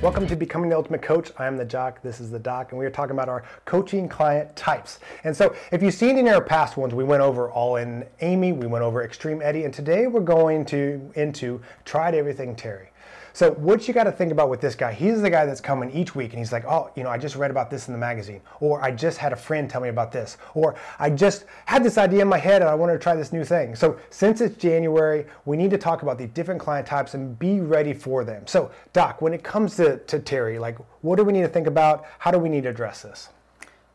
Welcome to Becoming the Ultimate Coach. I am the Jock, this is the Doc, and we are talking about our coaching client types. And so, if you've seen in our past ones, we went over All In Amy, we went over Extreme Eddie, and today we're going to into Tried Everything Terry. So what you got to think about with this guy, he's the guy that's coming each week and he's like, oh, you know, I just read about this in the magazine, or I just had a friend tell me about this, or I just had this idea in my head and I wanted to try this new thing. So since it's January, we need to talk about the different client types and be ready for them. So Doc, when it comes to, to Terry, like what do we need to think about? How do we need to address this?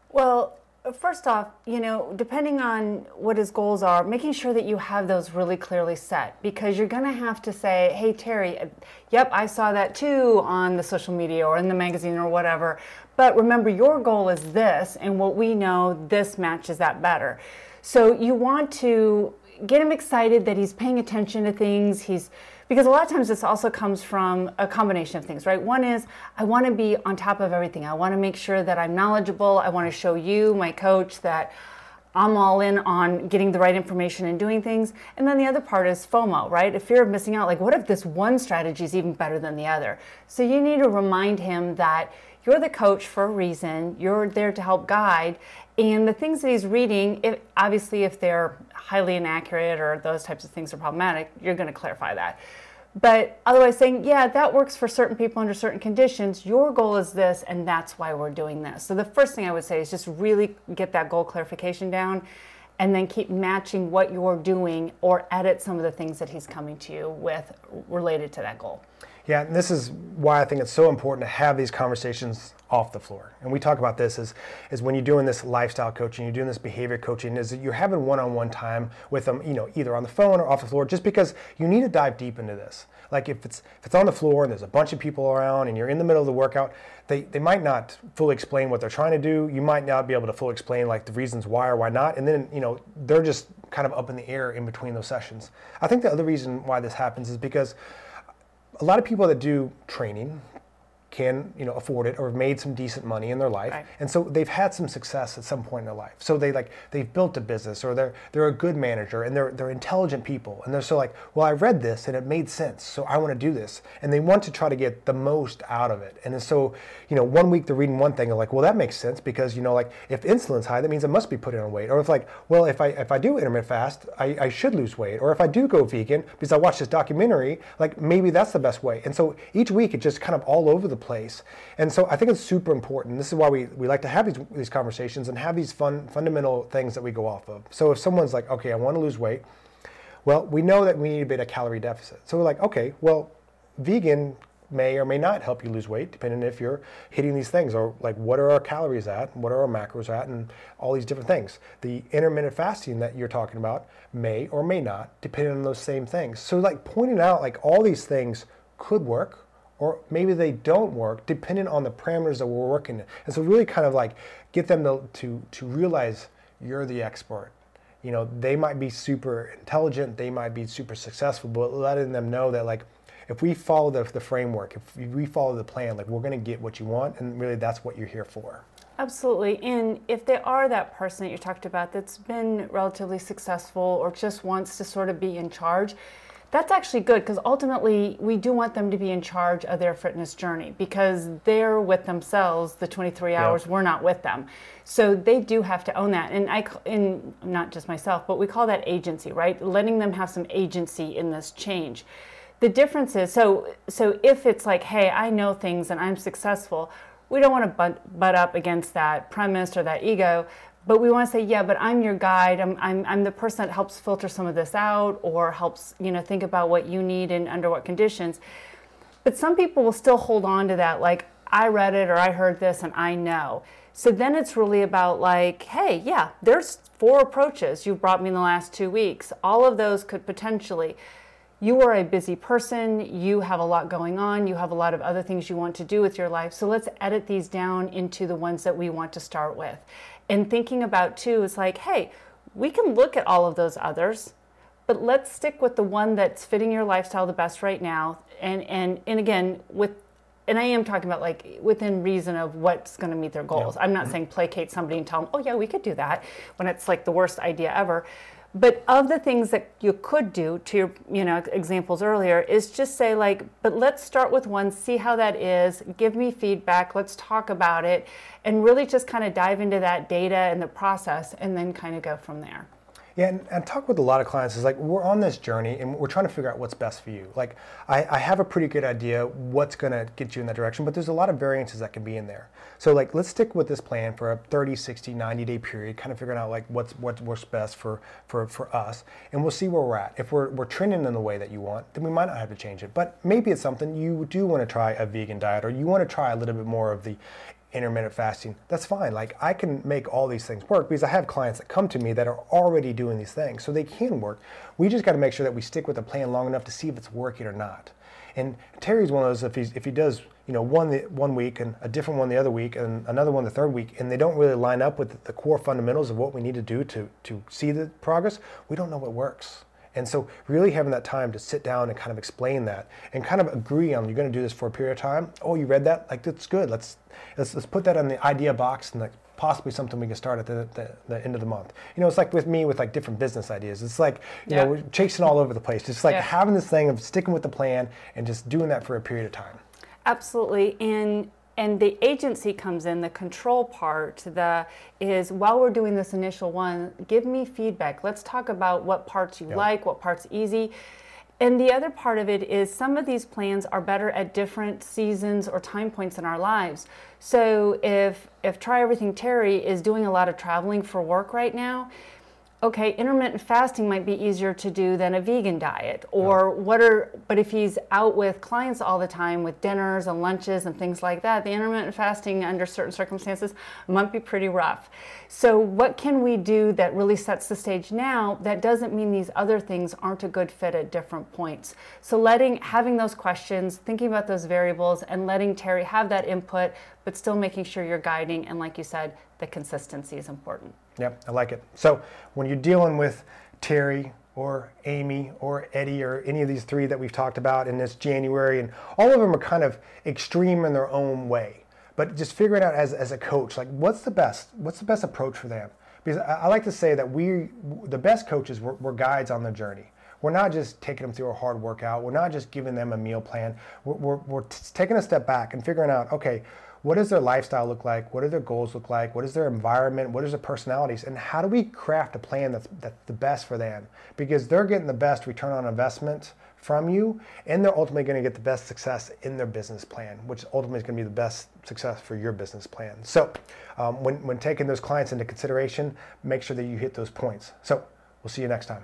Well, First off, you know, depending on what his goals are, making sure that you have those really clearly set because you're going to have to say, hey, Terry, uh, yep, I saw that too on the social media or in the magazine or whatever. But remember, your goal is this, and what we know, this matches that better. So you want to get him excited that he's paying attention to things, he's because a lot of times this also comes from a combination of things, right? One is I want to be on top of everything. I want to make sure that I'm knowledgeable. I want to show you, my coach, that I'm all in on getting the right information and doing things. And then the other part is FOMO, right? A fear of missing out. Like, what if this one strategy is even better than the other? So you need to remind him that you're the coach for a reason. You're there to help guide. And the things that he's reading, if, obviously, if they're highly inaccurate or those types of things are problematic, you're going to clarify that. But otherwise, saying, yeah, that works for certain people under certain conditions. Your goal is this, and that's why we're doing this. So, the first thing I would say is just really get that goal clarification down and then keep matching what you're doing or edit some of the things that he's coming to you with related to that goal. Yeah, and this is why I think it's so important to have these conversations off the floor. And we talk about this is, is when you're doing this lifestyle coaching, you're doing this behavior coaching, is that you're having one-on-one time with them, you know, either on the phone or off the floor, just because you need to dive deep into this. Like if it's if it's on the floor and there's a bunch of people around and you're in the middle of the workout, they, they might not fully explain what they're trying to do. You might not be able to fully explain like the reasons why or why not. And then, you know, they're just kind of up in the air in between those sessions. I think the other reason why this happens is because a lot of people that do training, can you know afford it or have made some decent money in their life. Right. and so they've had some success at some point in their life. So they like they've built a business or they're they're a good manager and they're they're intelligent people. And they're so like well i read this and it made sense so i want to do this. And they want to try to get the most out of it. And so you know one week they're reading one thing and like well that makes sense because you know like if insulin's high that means i must be putting on weight. Or if like well if i if i do intermittent fast i, I should lose weight. Or if i do go vegan because i watched this documentary like maybe that's the best way. And so each week it just kind of all over the place. And so I think it's super important. This is why we, we like to have these, these conversations and have these fun fundamental things that we go off of. So if someone's like, okay, I want to lose weight, well, we know that we need a bit of calorie deficit. So we're like, okay, well, vegan may or may not help you lose weight depending if you're hitting these things or like what are our calories at what are our macros at and all these different things the intermittent fasting that you're talking about may or may not depending on those same things so like pointing out like all these things could work or maybe they don't work depending on the parameters that we're working in. And so really kind of like get them to, to, to realize you're the expert. You know, they might be super intelligent, they might be super successful, but letting them know that like if we follow the, the framework, if we follow the plan, like we're to get what you want, and really that's what you're here for. Absolutely. And if they are that person that you talked about that's been relatively successful or just wants to sort of be in charge, that's actually good because ultimately we do want them to be in charge of their fitness journey because they're with themselves the 23 hours we're not with them. So they do have to own that and i in not just myself but we call that agency right? Letting them have some agency in this change. The difference is so so if it's like hey i know things and i'm successful we don't want to butt, butt up against that premise or that ego but we want to say, yeah, but I'm your guide. I'm, I'm, I'm the person that helps filter some of this out or helps, you know, think about what you need and under what conditions. But some people will still hold on to that, like, I read it or I heard this and I know. So then it's really about like, hey, yeah, there's four approaches you've brought me in the last two weeks. All of those could potentially. You are a busy person, you have a lot going on, you have a lot of other things you want to do with your life. So let's edit these down into the ones that we want to start with and thinking about too is like, hey, we can look at all of those others, but let's stick with the one that's fitting your lifestyle the best right now. And and and again, with and I am talking about like within reason of what's going to meet their goals. Yeah. I'm not mm-hmm. saying placate somebody and tell them, oh yeah, we could do that when it's like the worst idea ever. But of the things that you could do to your you know examples earlier is just say like but let's start with one see how that is give me feedback let's talk about it and really just kind of dive into that data and the process and then kind of go from there yeah, and, and, talk with a lot of clients is like we're on this journey and we're trying to figure out what's best for you. Like I, I have a pretty good idea what's to get you in that direction, but there's a lot of variances that can be in there. So like let's stick with this plan for a 30, 60, 90 day period, kind of figuring out like what's what works best for for for us, and we'll see where we're at. If we're we're trending in the way that you want, then we might not have to change it. But maybe it's something you do want to try a vegan diet, or you want to try a little bit more of the intermittent fasting, that's fine. Like I can make all these things work because I have clients that come to me that are already doing these things, so they can work. We just got to make sure that we stick with the plan long enough to see if it's working or not. And Terry's one of those if he's if he does you know one the, one week and a different one the other week and another one the third week and they don't really line up with the core fundamentals of what we need to do to to see the progress, we don't know what works. And so, really having that time to sit down and kind of explain that and kind of agree on you're going to do this for a period of time. Oh, you read that? Like that's good. Let's let's, let's put that in the idea box and like possibly something we can start at the, the, the, end of the month. You know, it's like with me with like different business ideas. It's like you yeah. know we're chasing all over the place. Just like yeah. having this thing of sticking with the plan and just doing that for a period of time. Absolutely, and and the agency comes in the control part the is while we're doing this initial one give me feedback. Let's talk about what parts you like what parts easy. And the other part of it is some of these plans are better at different seasons or time points in our lives. So if if try everything terry is doing a lot of traveling for work right now okay, intermittent fasting might be easier to do than a vegan diet. Or yeah. what are, but if he's out with clients all the time with dinners and lunches and things like that, the intermittent fasting under certain circumstances might be pretty rough. So, what can we do that really sets the stage now that doesn't mean these other things aren't a good fit at different points? So, letting, having those questions, thinking about those variables, and letting Terry have that input, but still making sure you're guiding. And like you said, the consistency is important. Yep, I like it. So when you're dealing with Terry or Amy or Eddie or any of these three that we've talked about in this January, and all of them are kind of extreme in their own way. But just figuring out as, as a coach, like what's the best, what's the best approach for them? Because I, I like to say that we, the best coaches, we're, we're guides on the journey. We're not just taking them through a hard workout. We're not just giving them a meal plan. We're, we're, we're taking a step back and figuring out, okay, what does their lifestyle look like? What do their goals look like? What is their environment? What is their personalities? And how do we craft a plan that's, that's the best for them? Because they're getting the best return on investment from you, and they're ultimately going to get the best success in their business plan, which ultimately is going to be the best success for your business plan. So, um, when, when taking those clients into consideration, make sure that you hit those points. So, we'll see you next time.